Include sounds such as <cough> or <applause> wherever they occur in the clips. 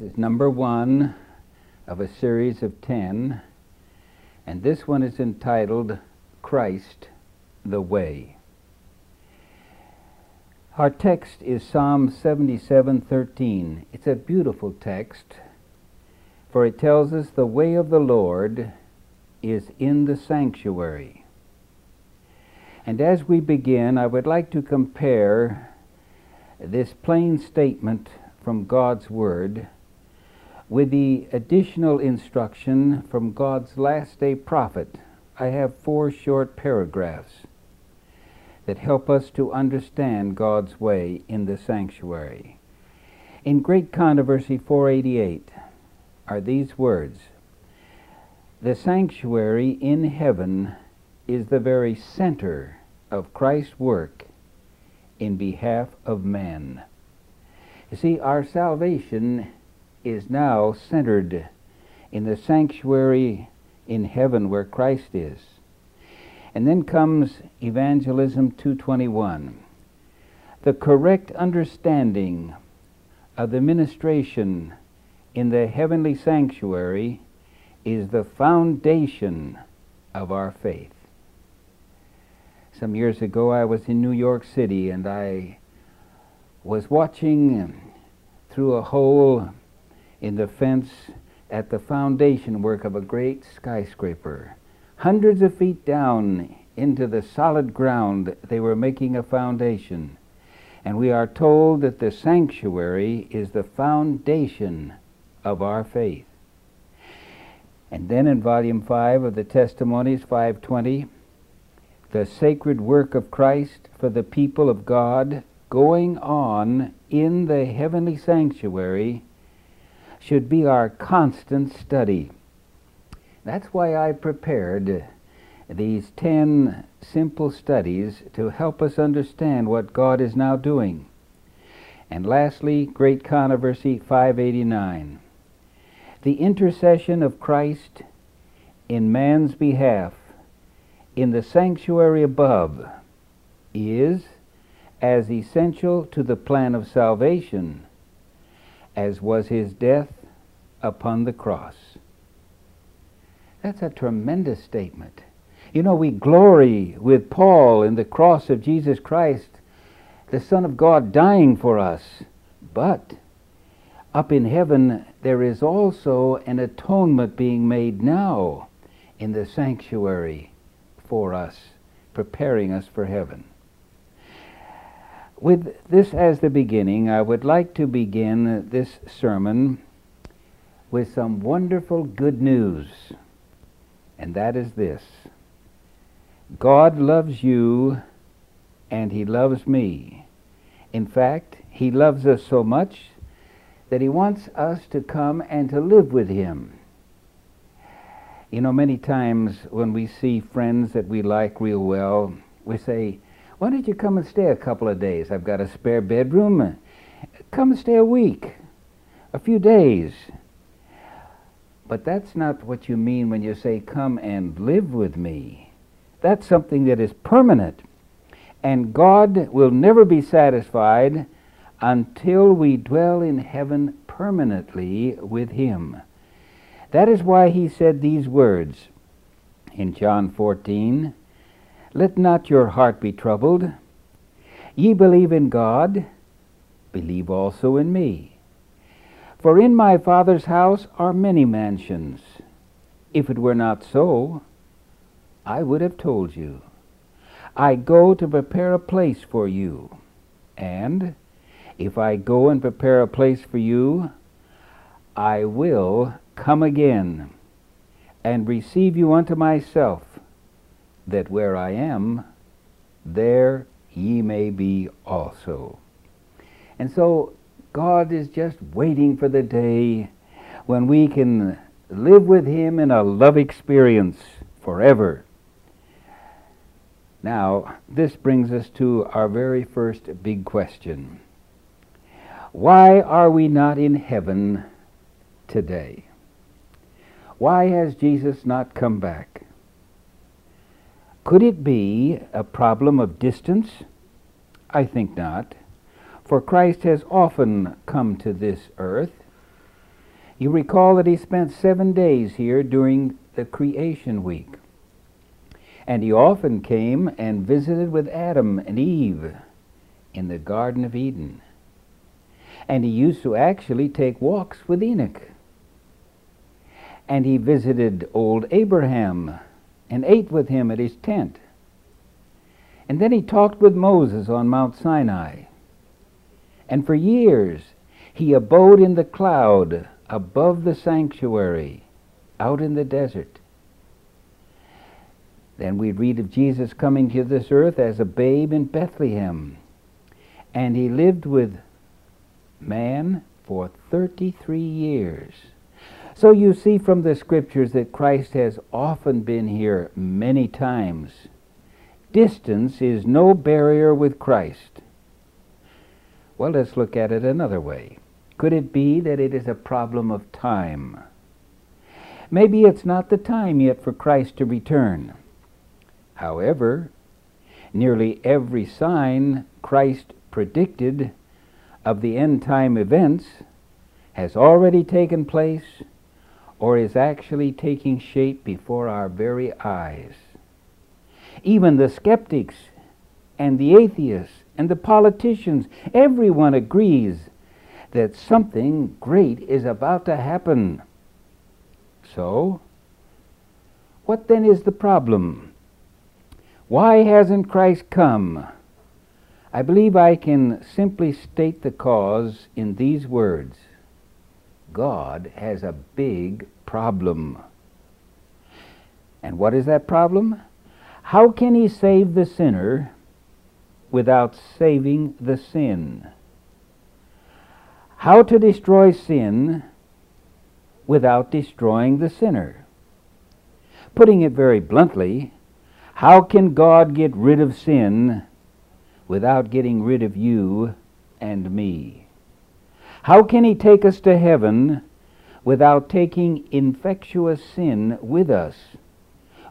is number one of a series of ten, and this one is entitled Christ the Way. Our text is Psalm 77:13. It's a beautiful text, for it tells us the way of the Lord is in the sanctuary. And as we begin, I would like to compare this plain statement from God's Word with the additional instruction from God's last day prophet. I have four short paragraphs that help us to understand God's way in the sanctuary. In Great Controversy 488 are these words The sanctuary in heaven is the very center of Christ's work in behalf of men. You see, our salvation is now centered in the sanctuary in heaven where Christ is. And then comes Evangelism 221. The correct understanding of the ministration in the heavenly sanctuary is the foundation of our faith. Some years ago, I was in New York City and I was watching through a hole in the fence at the foundation work of a great skyscraper. Hundreds of feet down into the solid ground, they were making a foundation. And we are told that the sanctuary is the foundation of our faith. And then in volume 5 of the Testimonies 520, the sacred work of Christ for the people of God going on in the heavenly sanctuary should be our constant study. That's why I prepared these 10 simple studies to help us understand what God is now doing. And lastly, Great Controversy 589. The intercession of Christ in man's behalf in the sanctuary above is as essential to the plan of salvation as was his death upon the cross. That's a tremendous statement. You know, we glory with Paul in the cross of Jesus Christ, the Son of God dying for us. But up in heaven, there is also an atonement being made now in the sanctuary for us, preparing us for heaven. With this as the beginning, I would like to begin this sermon with some wonderful good news, and that is this God loves you and He loves me. In fact, He loves us so much that He wants us to come and to live with Him. You know, many times when we see friends that we like real well, we say, why don't you come and stay a couple of days? I've got a spare bedroom. Come and stay a week, a few days. But that's not what you mean when you say, Come and live with me. That's something that is permanent. And God will never be satisfied until we dwell in heaven permanently with Him. That is why He said these words in John 14 let not your heart be troubled. Ye believe in God, believe also in me. For in my Father's house are many mansions. If it were not so, I would have told you. I go to prepare a place for you. And if I go and prepare a place for you, I will come again and receive you unto myself that where I am, there ye may be also. And so God is just waiting for the day when we can live with Him in a love experience forever. Now, this brings us to our very first big question. Why are we not in heaven today? Why has Jesus not come back? Could it be a problem of distance? I think not, for Christ has often come to this earth. You recall that he spent seven days here during the creation week. And he often came and visited with Adam and Eve in the Garden of Eden. And he used to actually take walks with Enoch. And he visited old Abraham and ate with him at his tent. And then he talked with Moses on Mount Sinai. And for years he abode in the cloud above the sanctuary, out in the desert. Then we read of Jesus coming to this earth as a babe in Bethlehem. And he lived with man for 33 years. So you see from the scriptures that Christ has often been here many times. Distance is no barrier with Christ. Well, let's look at it another way. Could it be that it is a problem of time? Maybe it's not the time yet for Christ to return. However, nearly every sign Christ predicted of the end time events has already taken place or is actually taking shape before our very eyes. Even the skeptics and the atheists and the politicians, everyone agrees that something great is about to happen. So, what then is the problem? Why hasn't Christ come? I believe I can simply state the cause in these words God has a big problem. And what is that problem? How can he save the sinner without saving the sin? How to destroy sin without destroying the sinner? Putting it very bluntly, how can God get rid of sin without getting rid of you and me? How can He take us to heaven without taking infectious sin with us,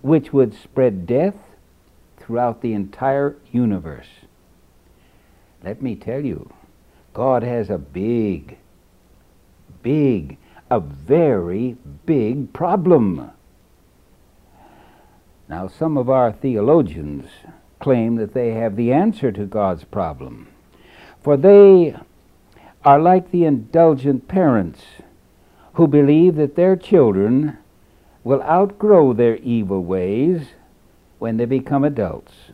which would spread death throughout the entire universe? Let me tell you, God has a big, big, a very big problem. Now, some of our theologians claim that they have the answer to God's problem, for they are like the indulgent parents who believe that their children will outgrow their evil ways when they become adults.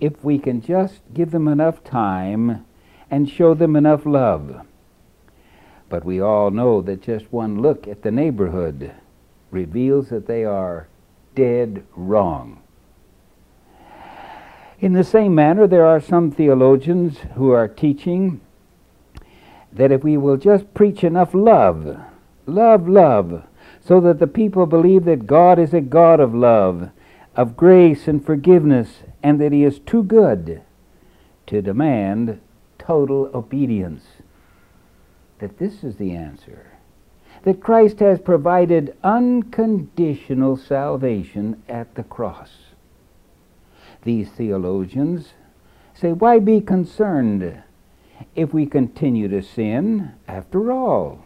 If we can just give them enough time and show them enough love. But we all know that just one look at the neighborhood reveals that they are dead wrong. In the same manner, there are some theologians who are teaching that if we will just preach enough love, love, love, so that the people believe that God is a God of love, of grace and forgiveness, and that He is too good to demand total obedience, that this is the answer. That Christ has provided unconditional salvation at the cross. These theologians say, why be concerned if we continue to sin? After all,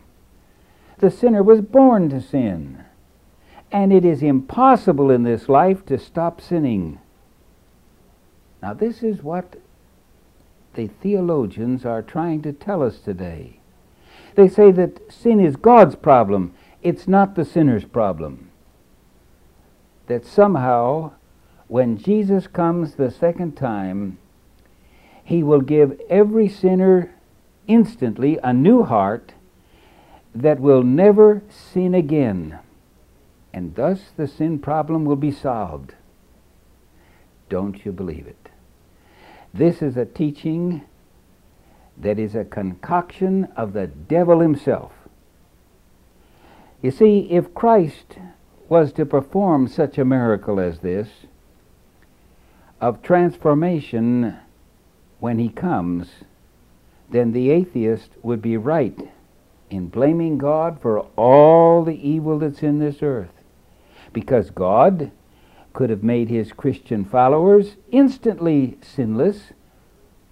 the sinner was born to sin, and it is impossible in this life to stop sinning. Now, this is what the theologians are trying to tell us today. They say that sin is God's problem, it's not the sinner's problem. That somehow when Jesus comes the second time, he will give every sinner instantly a new heart that will never sin again. And thus the sin problem will be solved. Don't you believe it? This is a teaching that is a concoction of the devil himself. You see, if Christ was to perform such a miracle as this, of transformation when he comes, then the atheist would be right in blaming God for all the evil that's in this earth. Because God could have made his Christian followers instantly sinless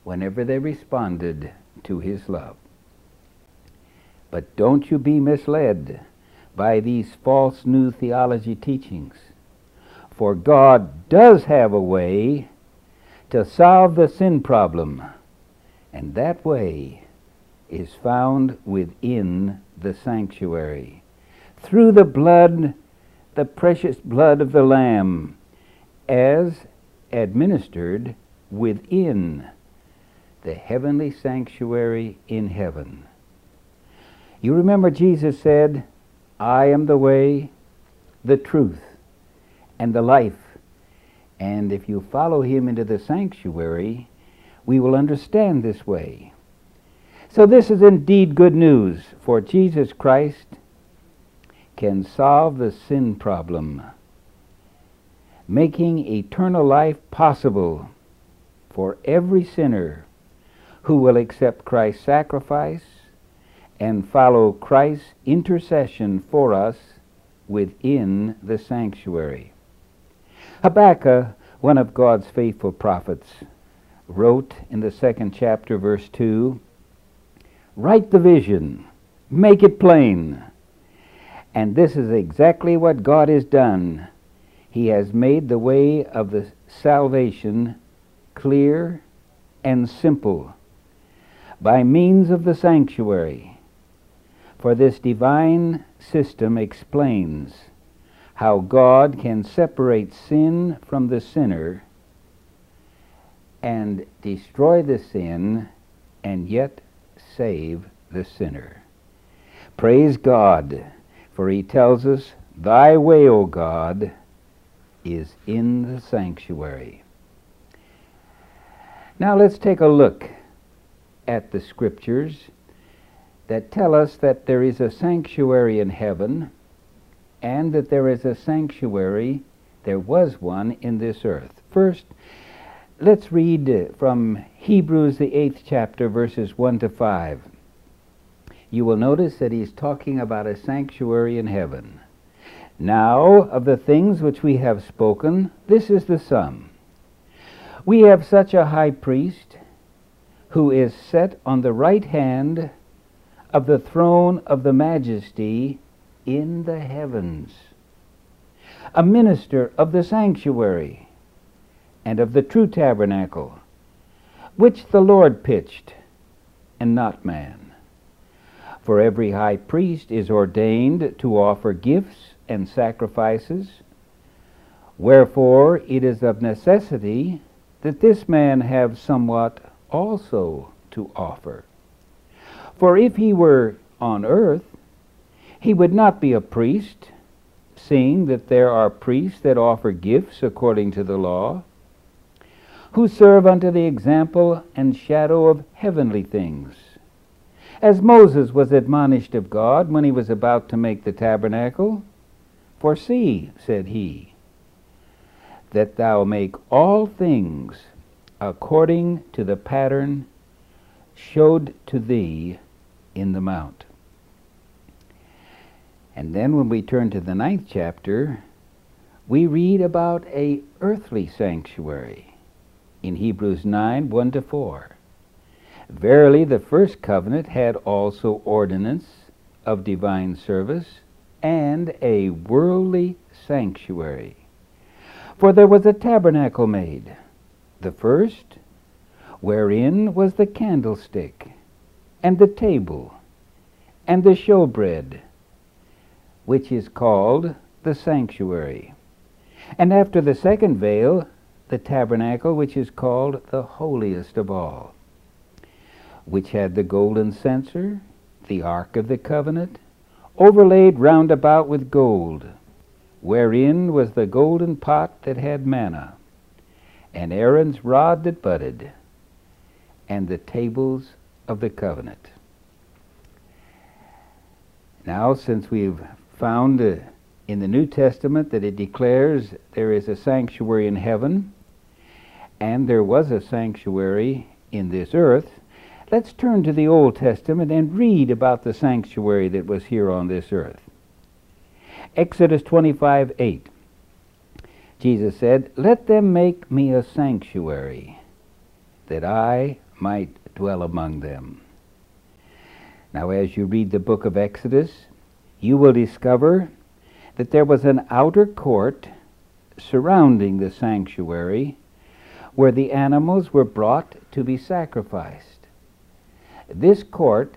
whenever they responded to his love. But don't you be misled by these false new theology teachings. For God does have a way to solve the sin problem, and that way is found within the sanctuary. Through the blood, the precious blood of the Lamb, as administered within the heavenly sanctuary in heaven. You remember Jesus said, I am the way, the truth, and the life. And if you follow him into the sanctuary, we will understand this way. So, this is indeed good news, for Jesus Christ can solve the sin problem, making eternal life possible for every sinner who will accept Christ's sacrifice and follow Christ's intercession for us within the sanctuary. Habakkuk, one of God's faithful prophets, wrote in the second chapter, verse 2 Write the vision, make it plain. And this is exactly what God has done. He has made the way of the salvation clear and simple by means of the sanctuary. For this divine system explains how God can separate sin from the sinner and destroy the sin and yet save the sinner. Praise God, for he tells us, Thy way, O God, is in the sanctuary. Now let's take a look at the scriptures that tell us that there is a sanctuary in heaven and that there is a sanctuary, there was one in this earth. First, let's read uh, from Hebrews, the eighth chapter, verses 1 to 5. You will notice that he's talking about a sanctuary in heaven. Now, of the things which we have spoken, this is the sum. We have such a high priest who is set on the right hand of the throne of the majesty in the heavens, a minister of the sanctuary and of the true tabernacle, which the Lord pitched, and not man. For every high priest is ordained to offer gifts and sacrifices, wherefore it is of necessity that this man have somewhat also to offer. For if he were on earth, he would not be a priest, seeing that there are priests that offer gifts according to the law, who serve unto the example and shadow of heavenly things. As Moses was admonished of God when he was about to make the tabernacle, For see, said he, that thou make all things according to the pattern showed to thee in the mount. And then when we turn to the ninth chapter, we read about a earthly sanctuary in Hebrews 9 1 to 4. Verily, the first covenant had also ordinance of divine service and a worldly sanctuary. For there was a tabernacle made the first, wherein was the candlestick, and the table, and the showbread, which is called the sanctuary. And after the second veil, the tabernacle, which is called the holiest of all, which had the golden censer, the ark of the covenant, overlaid round about with gold, wherein was the golden pot that had manna and Aaron's rod that budded, and the tables of the covenant. Now, since we've found in the New Testament that it declares there is a sanctuary in heaven, and there was a sanctuary in this earth, let's turn to the Old Testament and read about the sanctuary that was here on this earth. Exodus 25 8. Jesus said, Let them make me a sanctuary, that I might dwell among them. Now, as you read the book of Exodus, you will discover that there was an outer court surrounding the sanctuary where the animals were brought to be sacrificed. This court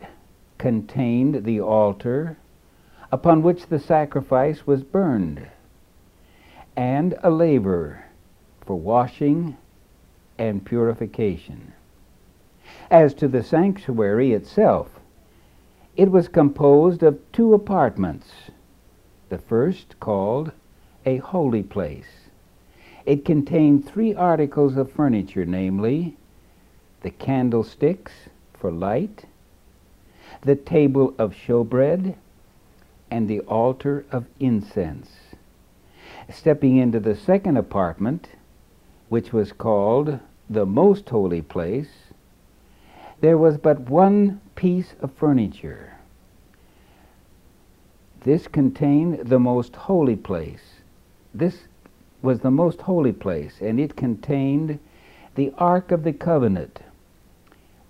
contained the altar upon which the sacrifice was burned, and a laver for washing and purification. As to the sanctuary itself, it was composed of two apartments. The first, called a holy place. It contained three articles of furniture, namely, the candlesticks for light, the table of showbread, and the altar of incense. Stepping into the second apartment, which was called the most holy place, there was but one piece of furniture. This contained the most holy place. This was the most holy place, and it contained the Ark of the Covenant,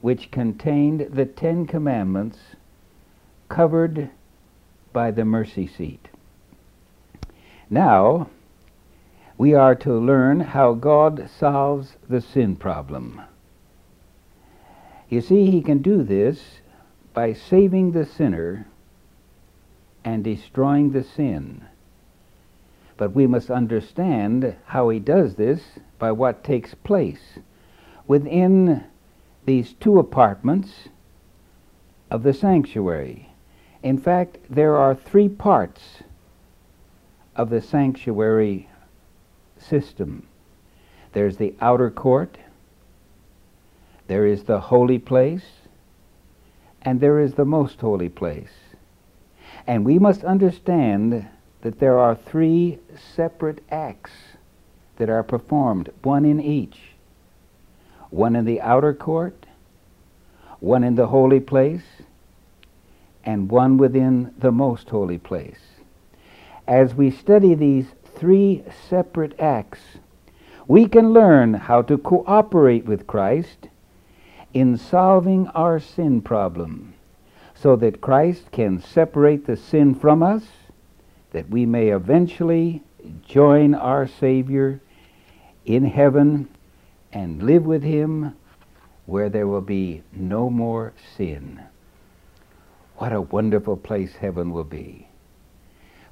which contained the Ten Commandments covered by the mercy seat. Now, we are to learn how God solves the sin problem. You see, He can do this by saving the sinner and destroying the sin. But we must understand how He does this by what takes place within these two apartments of the sanctuary. In fact, there are three parts of the sanctuary system there's the outer court, there is the holy place, and there is the most holy place. And we must understand that there are three separate acts that are performed, one in each one in the outer court, one in the holy place, and one within the most holy place. As we study these three separate acts, we can learn how to cooperate with Christ in solving our sin problem so that Christ can separate the sin from us, that we may eventually join our Savior in heaven and live with Him where there will be no more sin. What a wonderful place heaven will be.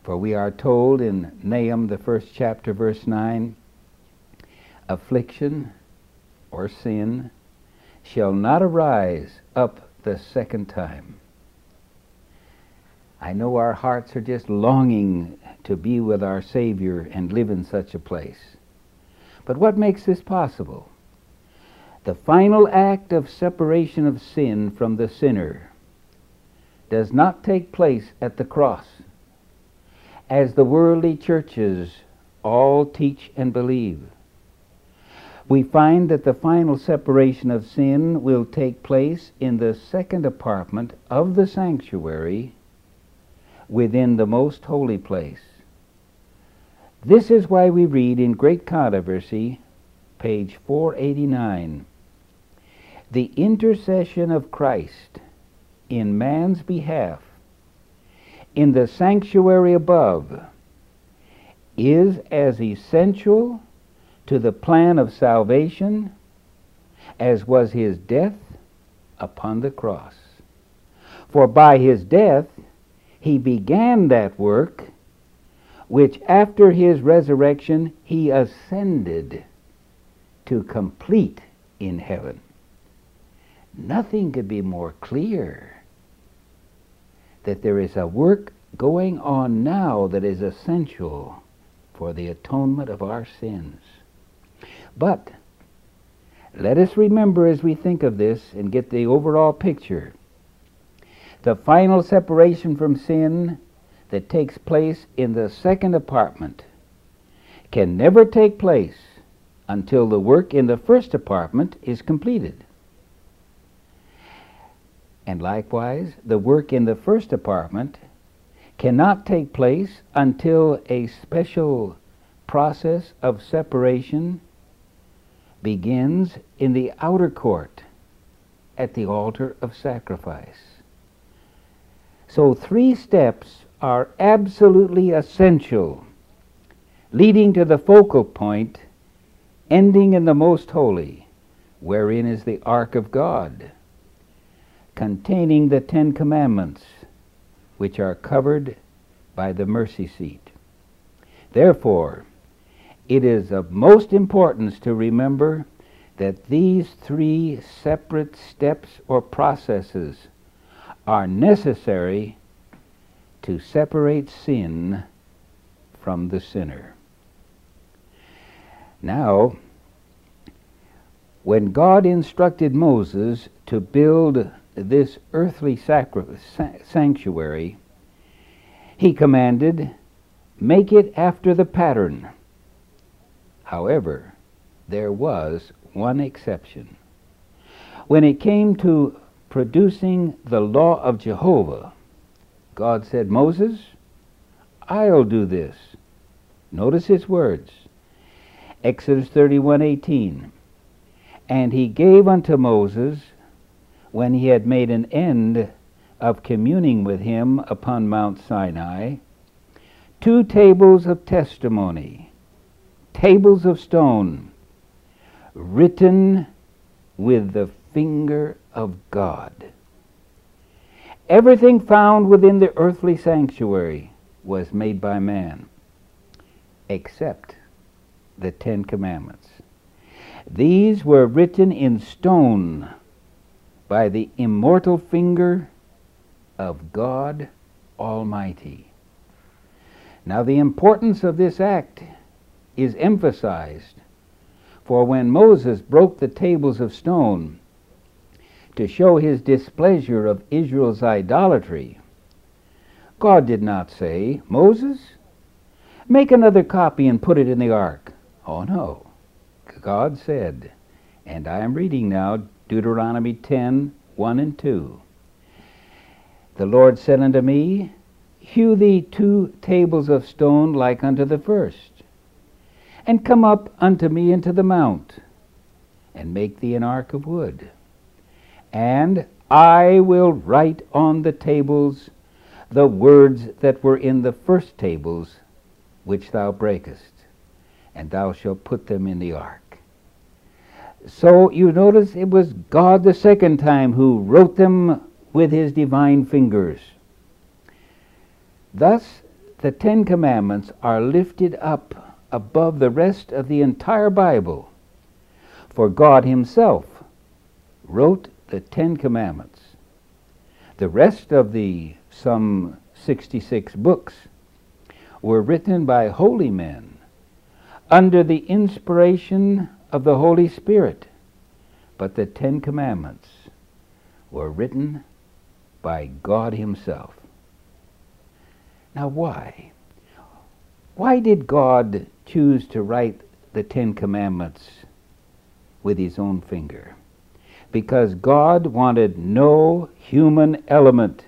For we are told in Nahum, the first chapter, verse 9 affliction or sin shall not arise up the second time. I know our hearts are just longing to be with our Savior and live in such a place. But what makes this possible? The final act of separation of sin from the sinner does not take place at the cross, as the worldly churches all teach and believe. We find that the final separation of sin will take place in the second apartment of the sanctuary within the most holy place. This is why we read in Great Controversy, page 489, the intercession of Christ in man's behalf in the sanctuary above is as essential to the plan of salvation as was his death upon the cross. For by his death he began that work which after his resurrection he ascended to complete in heaven. Nothing could be more clear that there is a work going on now that is essential for the atonement of our sins. But let us remember as we think of this and get the overall picture the final separation from sin that takes place in the second apartment can never take place until the work in the first apartment is completed. And likewise, the work in the first apartment cannot take place until a special process of separation begins in the outer court at the altar of sacrifice. So, three steps are absolutely essential, leading to the focal point, ending in the most holy, wherein is the ark of God, containing the Ten Commandments, which are covered by the mercy seat. Therefore, it is of most importance to remember that these three separate steps or processes are necessary to separate sin from the sinner. Now, when God instructed Moses to build this earthly sanctuary, he commanded, Make it after the pattern. However, there was one exception. When it came to producing the law of Jehovah, God said, Moses, I'll do this. Notice his words. Exodus 31:18. And he gave unto Moses when he had made an end of communing with him upon Mount Sinai two tables of testimony, tables of stone, written with the finger of God. Everything found within the earthly sanctuary was made by man, except the Ten Commandments. These were written in stone by the immortal finger of God Almighty. Now, the importance of this act is emphasized for when Moses broke the tables of stone to show his displeasure of Israel's idolatry, God did not say, Moses, make another copy and put it in the ark. Oh no. God said, and I am reading now Deuteronomy 10 1 and 2. The Lord said unto me, Hew thee two tables of stone like unto the first and come up unto me into the mount, and make thee an ark of wood. And I will write on the tables the words that were in the first tables which thou breakest, and thou shalt put them in the ark. So you notice it was God the second time who wrote them with his divine fingers. Thus, the Ten Commandments are lifted up above the rest of the entire Bible. For God Himself wrote the Ten Commandments. The rest of the some 66 books were written by holy men under the inspiration of the Holy Spirit. But the Ten Commandments were written by God Himself. Now, why? Why did God choose to write the Ten Commandments with his own finger? Because God wanted no human element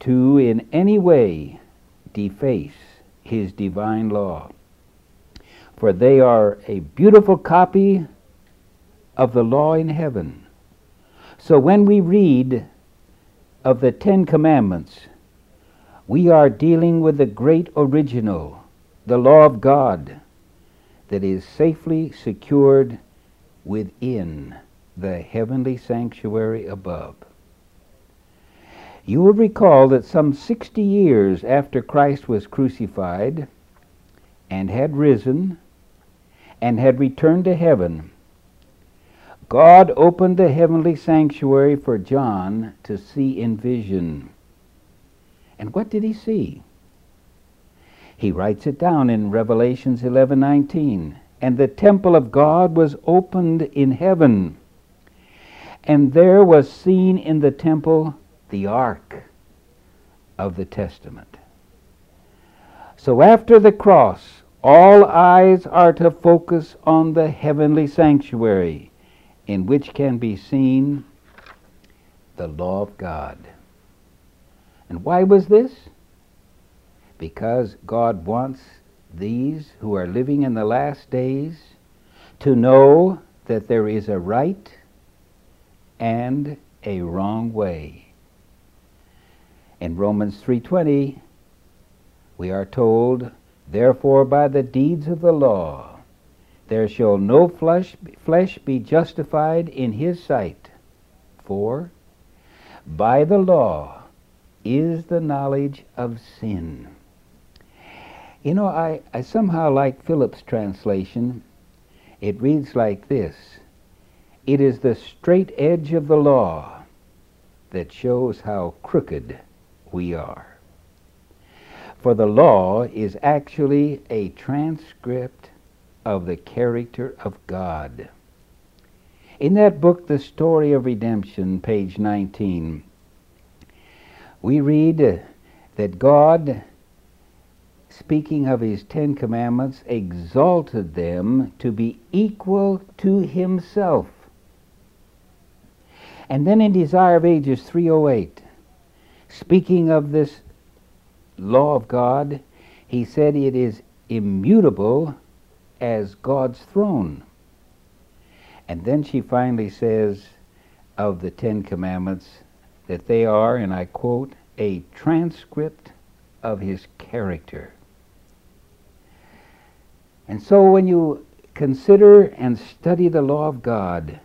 to in any way deface his divine law. For they are a beautiful copy of the law in heaven. So when we read of the Ten Commandments, we are dealing with the great original, the law of God, that is safely secured within the heavenly sanctuary above. You will recall that some 60 years after Christ was crucified and had risen and had returned to heaven, God opened the heavenly sanctuary for John to see in vision. And what did he see? He writes it down in Revelations 11:19. And the temple of God was opened in heaven, and there was seen in the temple the ark of the testament. So after the cross, all eyes are to focus on the heavenly sanctuary, in which can be seen the law of God. And why was this? Because God wants these who are living in the last days to know that there is a right and a wrong way. In Romans 3:20, we are told, "Therefore by the deeds of the law there shall no flesh, flesh be justified in his sight, for by the law is the knowledge of sin." You know, I, I somehow like Phillips' translation. It reads like this It is the straight edge of the law that shows how crooked we are. For the law is actually a transcript of the character of God. In that book, The Story of Redemption, page 19, we read that God speaking of his Ten Commandments, exalted them to be equal to himself. And then in Desire of Ages 308, speaking of this law of God, he said it is immutable as God's throne. And then she finally says of the Ten Commandments that they are, and I quote, a transcript of his character. And so when you consider and study the law of God,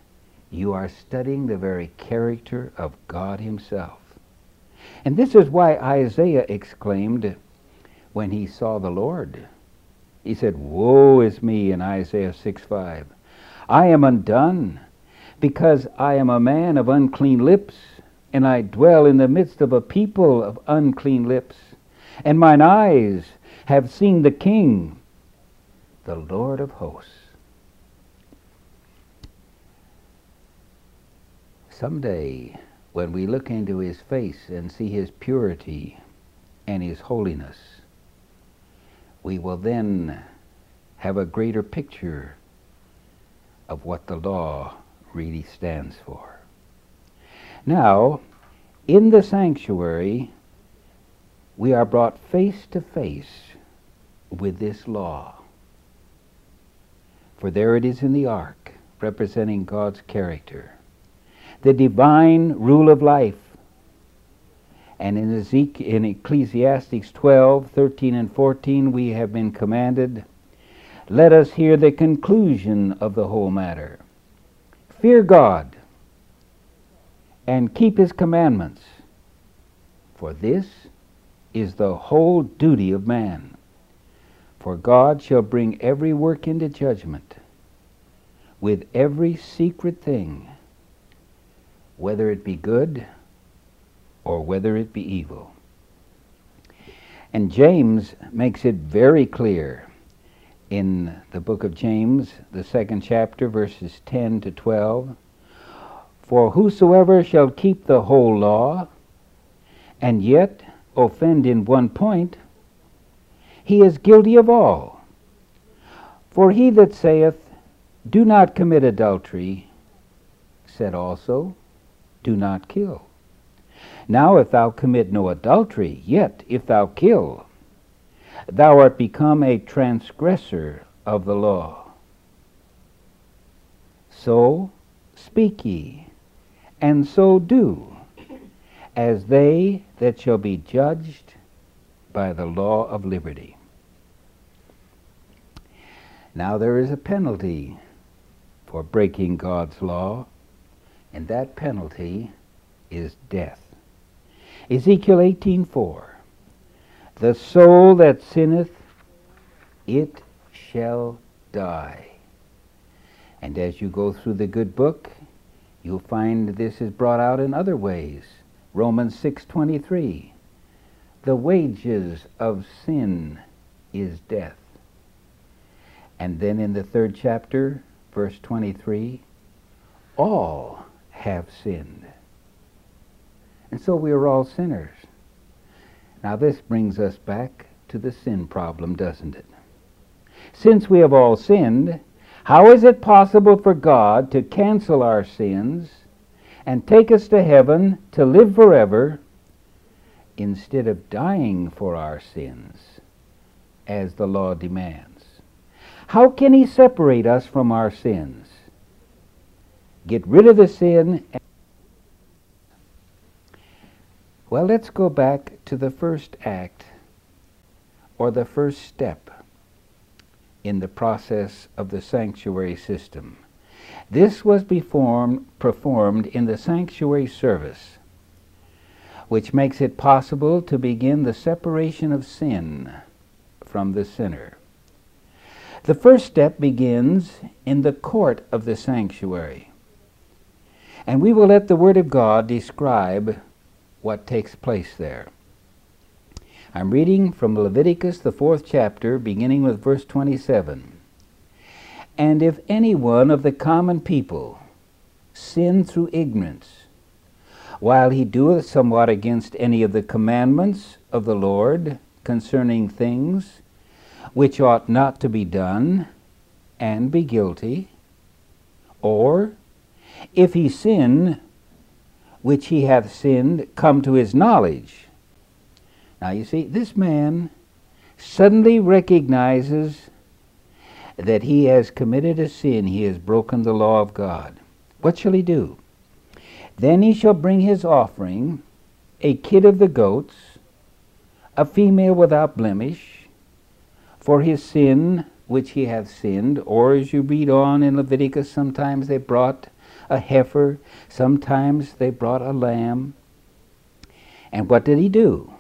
you are studying the very character of God Himself. And this is why Isaiah exclaimed when he saw the Lord. He said, Woe is me in Isaiah 6 5. I am undone, because I am a man of unclean lips, and I dwell in the midst of a people of unclean lips. And mine eyes have seen the King, the Lord of hosts. Someday, when we look into his face and see his purity and his holiness, we will then have a greater picture of what the law really stands for. Now, in the sanctuary, we are brought face to face with this law. For there it is in the ark, representing God's character, the divine rule of life. And in, Ezekiel, in Ecclesiastes 12, 13, and 14, we have been commanded, let us hear the conclusion of the whole matter. Fear God and keep his commandments, for this is the whole duty of man. For God shall bring every work into judgment with every secret thing, whether it be good or whether it be evil. And James makes it very clear in the book of James, the second chapter, verses 10 to 12. For whosoever shall keep the whole law, and yet offend in one point, he is guilty of all. For he that saith, Do not commit adultery, said also, Do not kill. Now if thou commit no adultery, yet if thou kill, thou art become a transgressor of the law. So speak ye, and so do, as they that shall be judged by the law of liberty. Now there is a penalty for breaking God's law, and that penalty is death. Ezekiel 18:4 The soul that sinneth it shall die. And as you go through the good book, you'll find this is brought out in other ways. Romans 6:23 The wages of sin is death. And then in the third chapter, verse 23, all have sinned. And so we are all sinners. Now, this brings us back to the sin problem, doesn't it? Since we have all sinned, how is it possible for God to cancel our sins and take us to heaven to live forever instead of dying for our sins as the law demands? How can He separate us from our sins? Get rid of the sin. Well, let's go back to the first act or the first step in the process of the sanctuary system. This was performed, in the sanctuary service, which makes it possible to begin the separation of sin from the sinner. The first step begins in the court of the sanctuary. And we will let the Word of God describe what takes place there. I'm reading from Leviticus, the fourth chapter, beginning with verse 27. And if any one of the common people sin through ignorance, while he doeth somewhat against any of the commandments of the Lord concerning things which ought not to be done, and be guilty, or if he sin which he hath sinned come to his knowledge. Now you see, this man suddenly recognizes that he has committed a sin, he has broken the law of God. What shall he do? Then he shall bring his offering, a kid of the goats, a female without blemish, for his sin which he hath sinned. Or as you read on in Leviticus, sometimes they brought a heifer, sometimes they brought a lamb. And what did he do?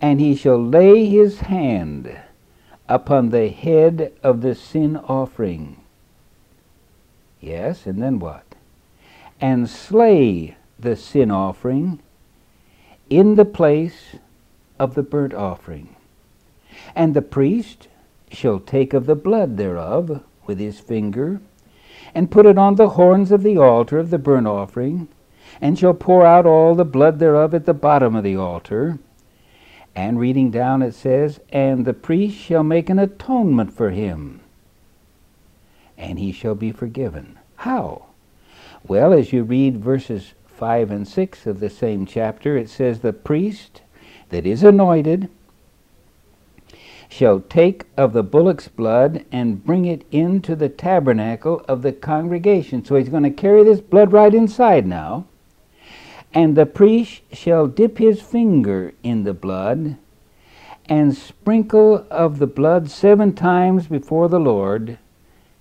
And he shall lay his hand upon the head of the sin offering. Yes, and then what? And slay the sin offering in the place of the burnt offering. And the priest shall take of the blood thereof with his finger, and put it on the horns of the altar of the burnt offering, and shall pour out all the blood thereof at the bottom of the altar. And reading down it says, And the priest shall make an atonement for him, and he shall be forgiven. How? Well, as you read verses 5 and 6 of the same chapter, it says, The priest that is anointed shall take of the bullock's blood and bring it into the tabernacle of the congregation. So he's going to carry this blood right inside now. And the priest shall dip his finger in the blood and sprinkle of the blood seven times before the Lord,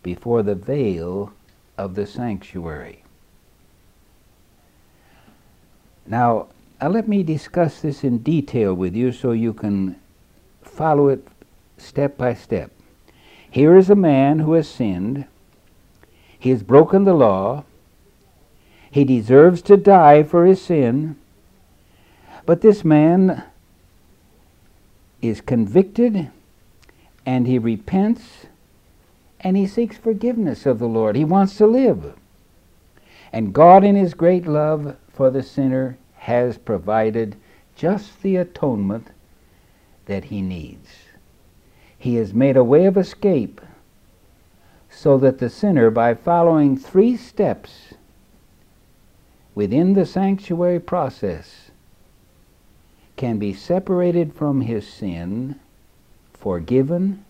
before the veil of the sanctuary. Now, uh, let me discuss this in detail with you so you can follow it step by step. Here is a man who has sinned. He has broken the law. He deserves to die for his sin. But this man is convicted and he repents and he seeks forgiveness of the Lord. He wants to live. And God, in his great love for the sinner, has provided just the atonement that he needs. He has made a way of escape so that the sinner, by following three steps within the sanctuary process, can be separated from his sin, forgiven,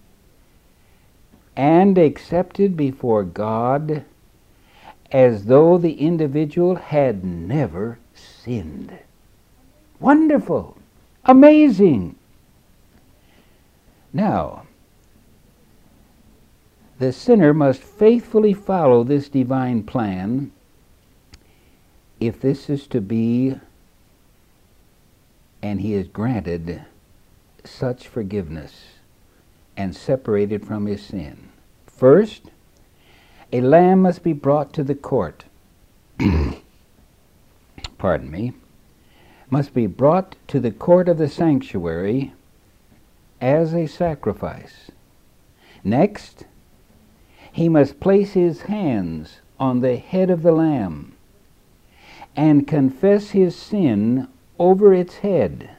and accepted before God as though the individual had never sinned. Wonderful! Amazing! Now, the sinner must faithfully follow this divine plan if this is to be, and he is granted such forgiveness and separated from his sin. First, a lamb must be brought to the court. <clears throat> Pardon me. Must be brought to the court of the sanctuary as a sacrifice. Next, he must place his hands on the head of the lamb and confess his sin over its head.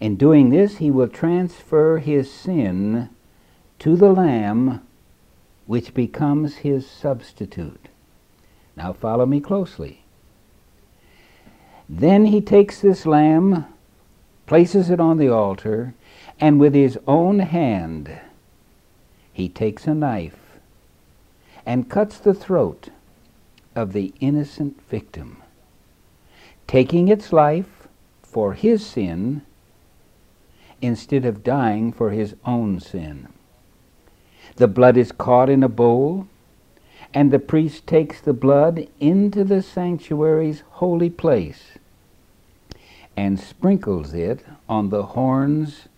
In doing this, he will transfer his sin to the lamb, which becomes his substitute. Now, follow me closely. Then he takes this lamb, places it on the altar, and with his own hand he takes a knife and cuts the throat of the innocent victim. Taking its life, for his sin instead of dying for his own sin. The blood is caught in a bowl, and the priest takes the blood into the sanctuary's holy place and sprinkles it on the horns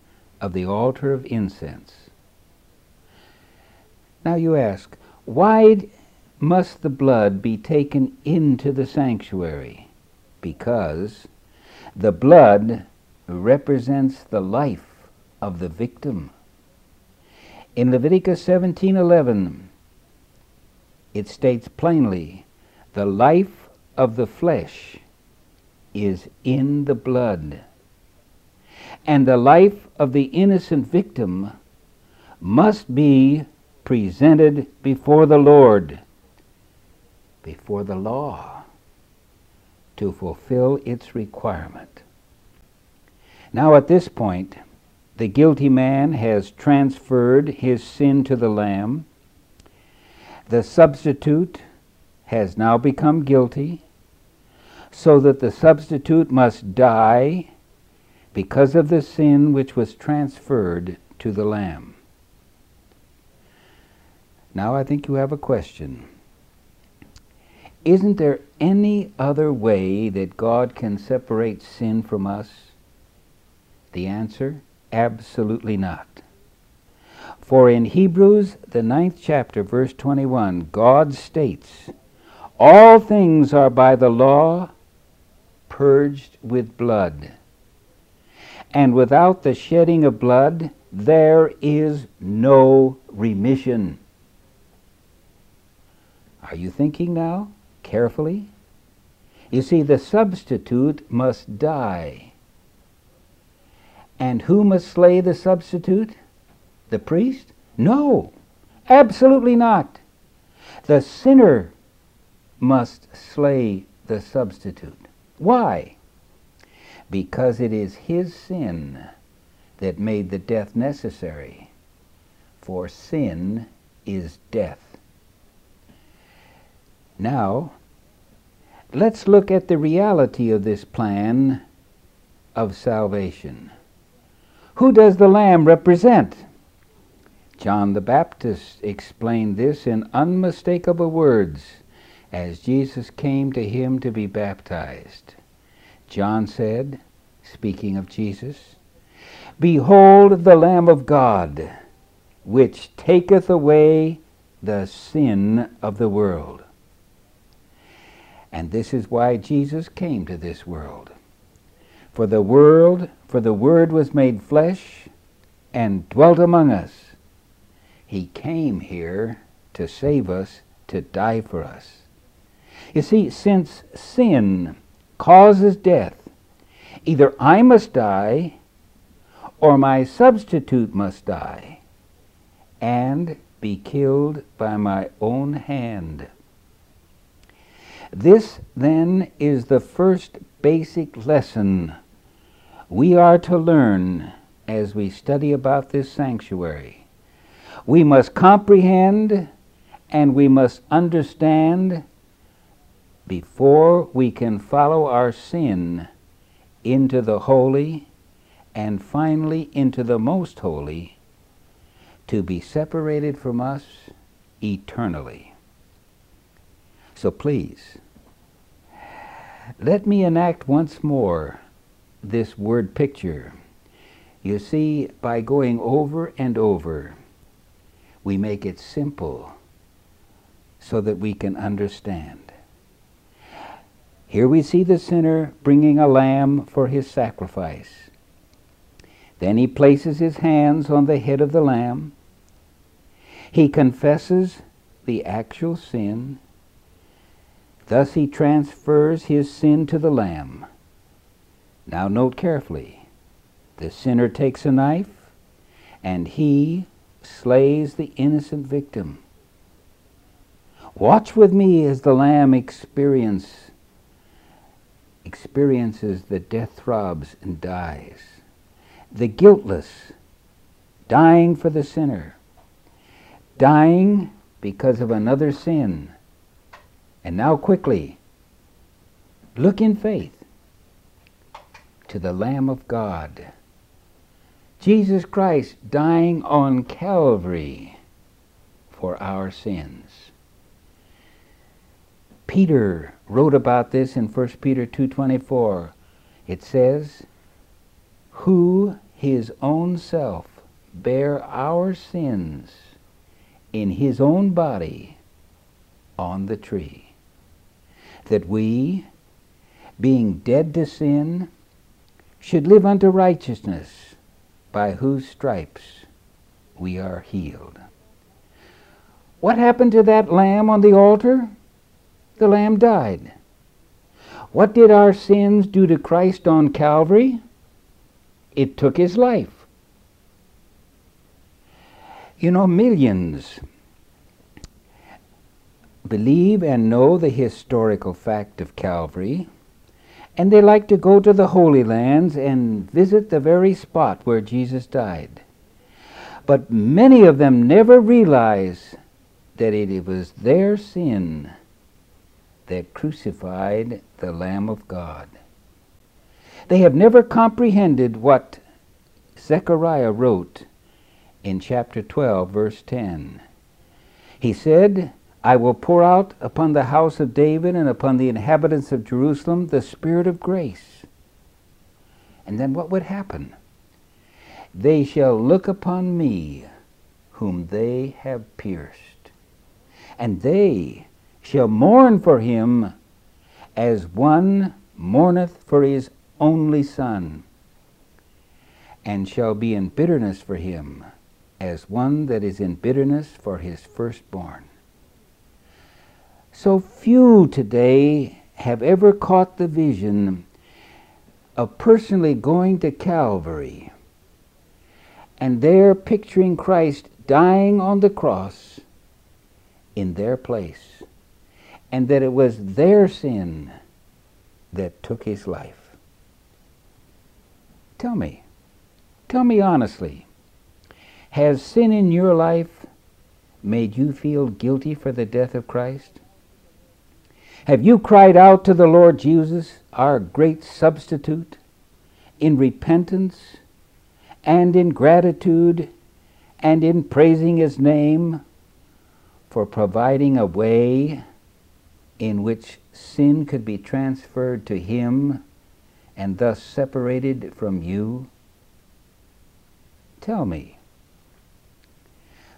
of the altar of incense. Now you ask, why must the blood be taken into the sanctuary? Because the blood represents the life of the victim. In Leviticus 17:11 it states plainly, the life of the flesh is in the blood. And the life of the innocent victim must be presented before the Lord, before the law, to fulfill its requirement. Now, at this point, the guilty man has transferred his sin to the Lamb. The substitute has now become guilty, so that the substitute must die because of the sin which was transferred to the Lamb. Now I think you have a question. Isn't there any other way that God can separate sin from us? The answer absolutely not. For in Hebrews, the ninth chapter, verse 21, God states, All things are by the law purged with blood. And without the shedding of blood, there is no remission. Are you thinking now? Carefully? You see, the substitute must die. And who must slay the substitute? The priest? No, absolutely not. The sinner must slay the substitute. Why? Because it is his sin that made the death necessary. For sin is death. Now, let's look at the reality of this plan of salvation. Who does the Lamb represent? John the Baptist explained this in unmistakable words as Jesus came to him to be baptized. John said, speaking of Jesus, Behold the Lamb of God, which taketh away the sin of the world. And this is why Jesus came to this world. For the world, for the Word was made flesh and dwelt among us. He came here to save us, to die for us. You see, since sin causes death, either I must die or my substitute must die and be killed by my own hand. This, then, is the first basic lesson we are to learn as we study about this sanctuary. We must comprehend and we must understand before we can follow our sin into the holy and finally into the most holy to be separated from us eternally. So please, let me enact once more this word picture. You see, by going over and over, we make it simple so that we can understand. Here we see the sinner bringing a lamb for his sacrifice. Then he places his hands on the head of the lamb. He confesses the actual sin. Thus he transfers his sin to the lamb. Now note carefully. The sinner takes a knife and he slays the innocent victim. Watch with me as the lamb experience, experiences the death throbs and dies. The guiltless dying for the sinner, dying because of another sin. And now quickly, look in faith to the Lamb of God. Jesus Christ dying on Calvary for our sins. Peter wrote about this in 1 Peter 2:24. It says, "Who his own self bare our sins in his own body on the tree, that we, being dead to sin, should live unto righteousness, by whose stripes we are healed." What happened to that lamb on the altar? The lamb died. What did our sins do to Christ on Calvary? It took his life. You know, millions believe and know the historical fact of Calvary, and they like to go to the Holy Lands and visit the very spot where Jesus died. But many of them never realize that it was their sin that crucified the Lamb of God. They have never comprehended what Zechariah wrote in chapter 12, verse 10. He said, I will pour out upon the house of David and upon the inhabitants of Jerusalem the Spirit of grace. And then what would happen? They shall look upon me, whom they have pierced, and they shall mourn for him as one mourneth for his only son, and shall be in bitterness for him as one that is in bitterness for his firstborn. So few today have ever caught the vision of personally going to Calvary and there picturing Christ dying on the cross in their place, and that it was their sin that took his life. Tell me, tell me honestly, has sin in your life made you feel guilty for the death of Christ? Have you cried out to the Lord Jesus, our great substitute, in repentance and in gratitude and in praising His name for providing a way in which sin could be transferred to Him and thus separated from you? Tell me.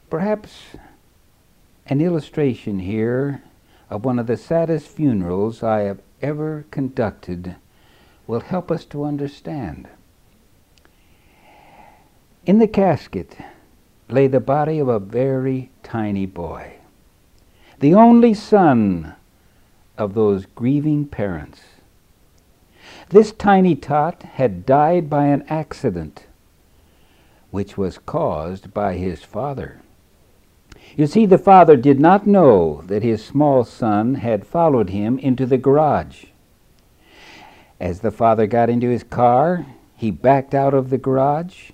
Perhaps an illustration here of one of the saddest funerals I have ever conducted will help us to understand. In the casket lay the body of a very tiny boy, the only son of those grieving parents. This tiny tot had died by an accident which was caused by his father. You see, the father did not know that his small son had followed him into the garage. As the father got into his car, he backed out of the garage,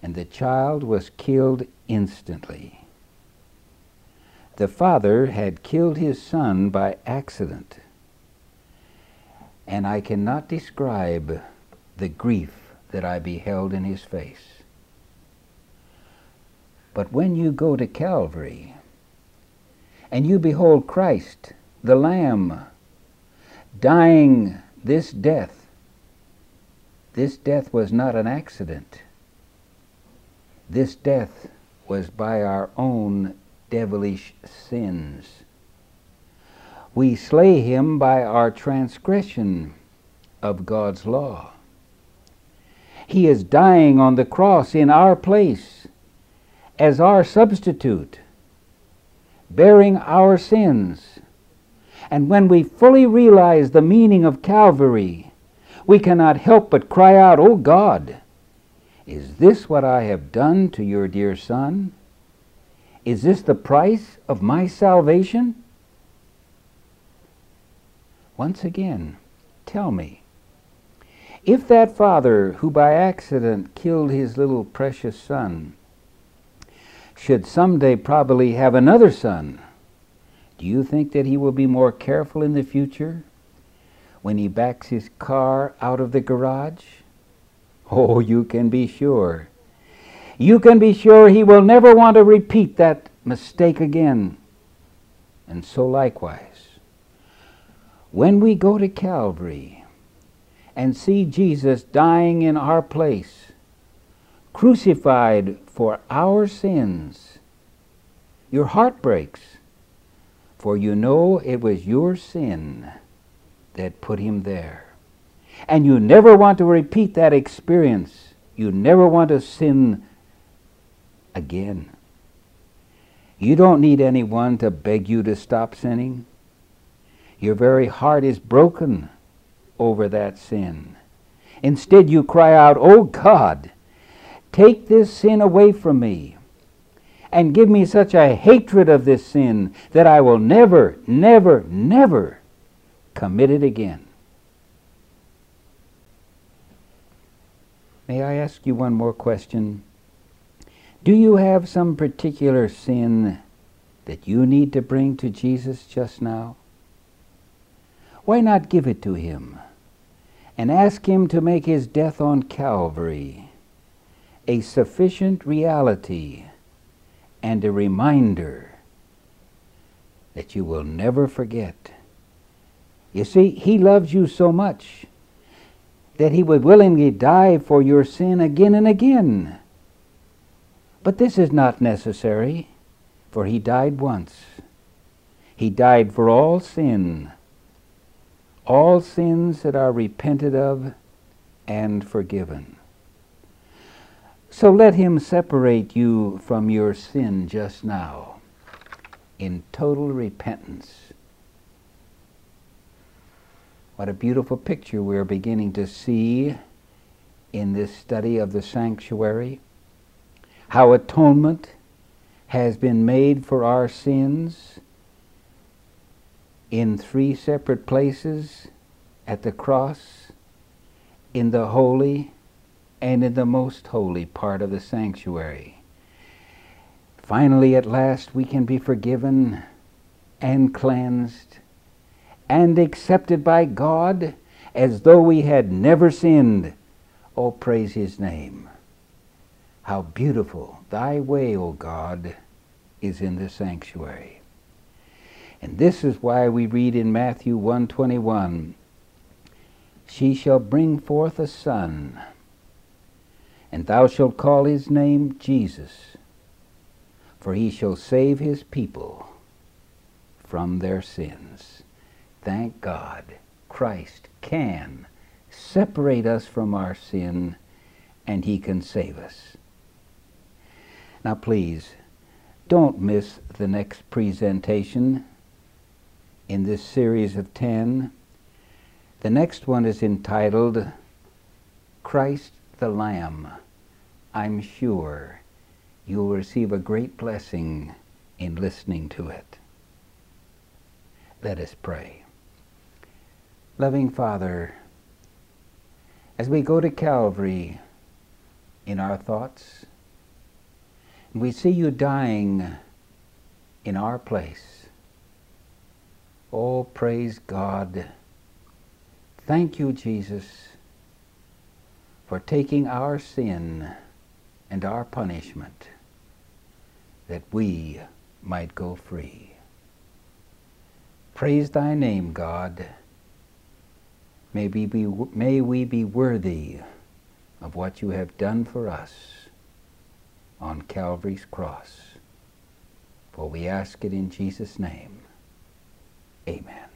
and the child was killed instantly. The father had killed his son by accident, and I cannot describe the grief that I beheld in his face. But when you go to Calvary and you behold Christ, the Lamb, dying this death, this death was not an accident. This death was by our own devilish sins. We slay him by our transgression of God's law. He is dying on the cross in our place as our substitute, bearing our sins. And when we fully realize the meaning of Calvary, we cannot help but cry out, O oh God, is this what I have done to your dear Son? Is this the price of my salvation? Once again, tell me, if that father who by accident killed his little precious son should someday probably have another son, do you think that he will be more careful in the future when he backs his car out of the garage? Oh, you can be sure. You can be sure he will never want to repeat that mistake again. And so likewise, when we go to Calvary and see Jesus dying in our place, crucified for our sins, your heart breaks, for you know it was your sin that put him there. And you never want to repeat that experience. You never want to sin again. You don't need anyone to beg you to stop sinning. Your very heart is broken over that sin. Instead, you cry out, Oh God, take this sin away from me and give me such a hatred of this sin that I will never, never, never commit it again. May I ask you one more question? Do you have some particular sin that you need to bring to Jesus just now? Why not give it to Him and ask Him to make His death on Calvary a sufficient reality and a reminder that you will never forget? You see, He loves you so much that He would willingly die for your sin again and again but this is not necessary, for he died once. He died for all sin, all sins that are repented of and forgiven. So let him separate you from your sin just now in total repentance. What a beautiful picture we're beginning to see in this study of the sanctuary how atonement has been made for our sins in three separate places at the cross, in the holy, and in the most holy part of the sanctuary. Finally, at last, we can be forgiven and cleansed and accepted by God as though we had never sinned. Oh, praise His name. How beautiful thy way, O God, is in the sanctuary. And this is why we read in Matthew 121, She shall bring forth a son, and thou shalt call his name Jesus, for he shall save his people from their sins. Thank God, Christ can separate us from our sin, and he can save us. Now, please, don't miss the next presentation in this series of 10. The next one is entitled Christ the Lamb. I'm sure you'll receive a great blessing in listening to it. Let us pray. Loving Father, as we go to Calvary in our thoughts, we see you dying in our place. Oh, praise God. Thank you, Jesus, for taking our sin and our punishment that we might go free. Praise thy name, God. May we be, may we be worthy of what you have done for us on Calvary's cross. For we ask it in Jesus' name. Amen.